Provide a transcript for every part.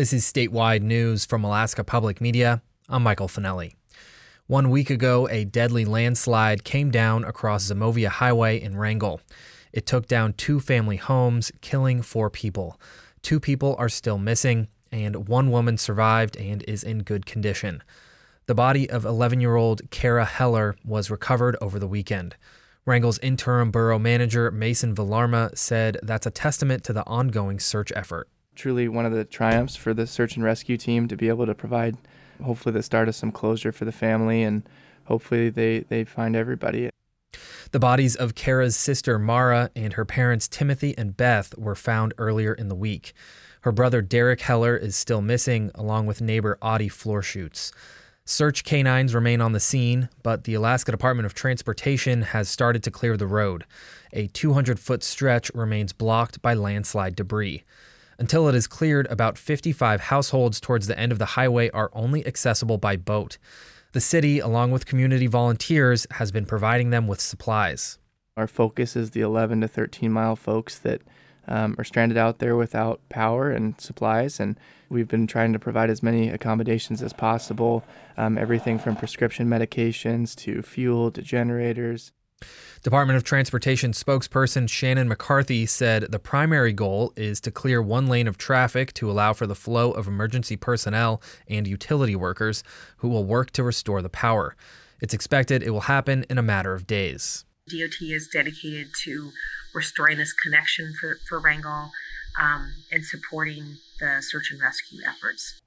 This is statewide news from Alaska Public Media. I'm Michael Finelli. One week ago, a deadly landslide came down across Zimovia Highway in Wrangell. It took down two family homes, killing four people. Two people are still missing, and one woman survived and is in good condition. The body of 11 year old Kara Heller was recovered over the weekend. Wrangell's interim borough manager, Mason Villarma, said that's a testament to the ongoing search effort truly one of the triumphs for the search and rescue team to be able to provide hopefully the start of some closure for the family and hopefully they, they find everybody. The bodies of Kara's sister Mara and her parents Timothy and Beth were found earlier in the week. Her brother Derek Heller is still missing, along with neighbor Otto Florschutz. Search canines remain on the scene, but the Alaska Department of Transportation has started to clear the road. A 200 foot stretch remains blocked by landslide debris. Until it is cleared, about 55 households towards the end of the highway are only accessible by boat. The city, along with community volunteers, has been providing them with supplies. Our focus is the 11 to 13 mile folks that um, are stranded out there without power and supplies, and we've been trying to provide as many accommodations as possible um, everything from prescription medications to fuel to generators. Department of Transportation spokesperson Shannon McCarthy said the primary goal is to clear one lane of traffic to allow for the flow of emergency personnel and utility workers who will work to restore the power. It's expected it will happen in a matter of days. DOT is dedicated to restoring this connection for, for Wrangell um, and supporting the search and rescue efforts.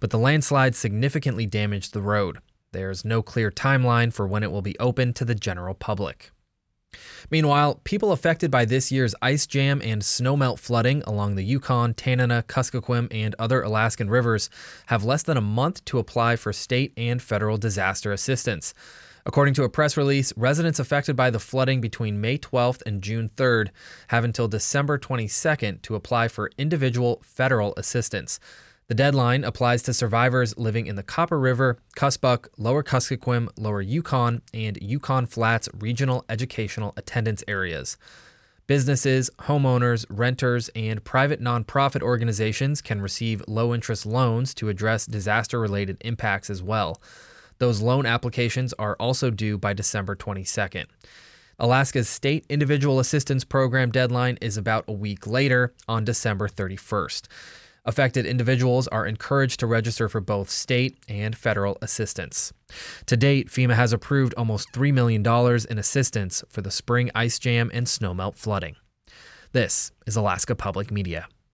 But the landslide significantly damaged the road. There's no clear timeline for when it will be open to the general public. Meanwhile, people affected by this year's ice jam and snowmelt flooding along the Yukon, Tanana, Kuskokwim, and other Alaskan rivers have less than a month to apply for state and federal disaster assistance. According to a press release, residents affected by the flooding between May 12th and June 3rd have until December 22nd to apply for individual federal assistance. The deadline applies to survivors living in the Copper River, Kuspuk, Lower Kuskokwim, Lower Yukon, and Yukon Flats regional educational attendance areas. Businesses, homeowners, renters, and private nonprofit organizations can receive low interest loans to address disaster related impacts as well. Those loan applications are also due by December 22nd. Alaska's state individual assistance program deadline is about a week later on December 31st. Affected individuals are encouraged to register for both state and federal assistance. To date, FEMA has approved almost $3 million in assistance for the spring ice jam and snowmelt flooding. This is Alaska Public Media.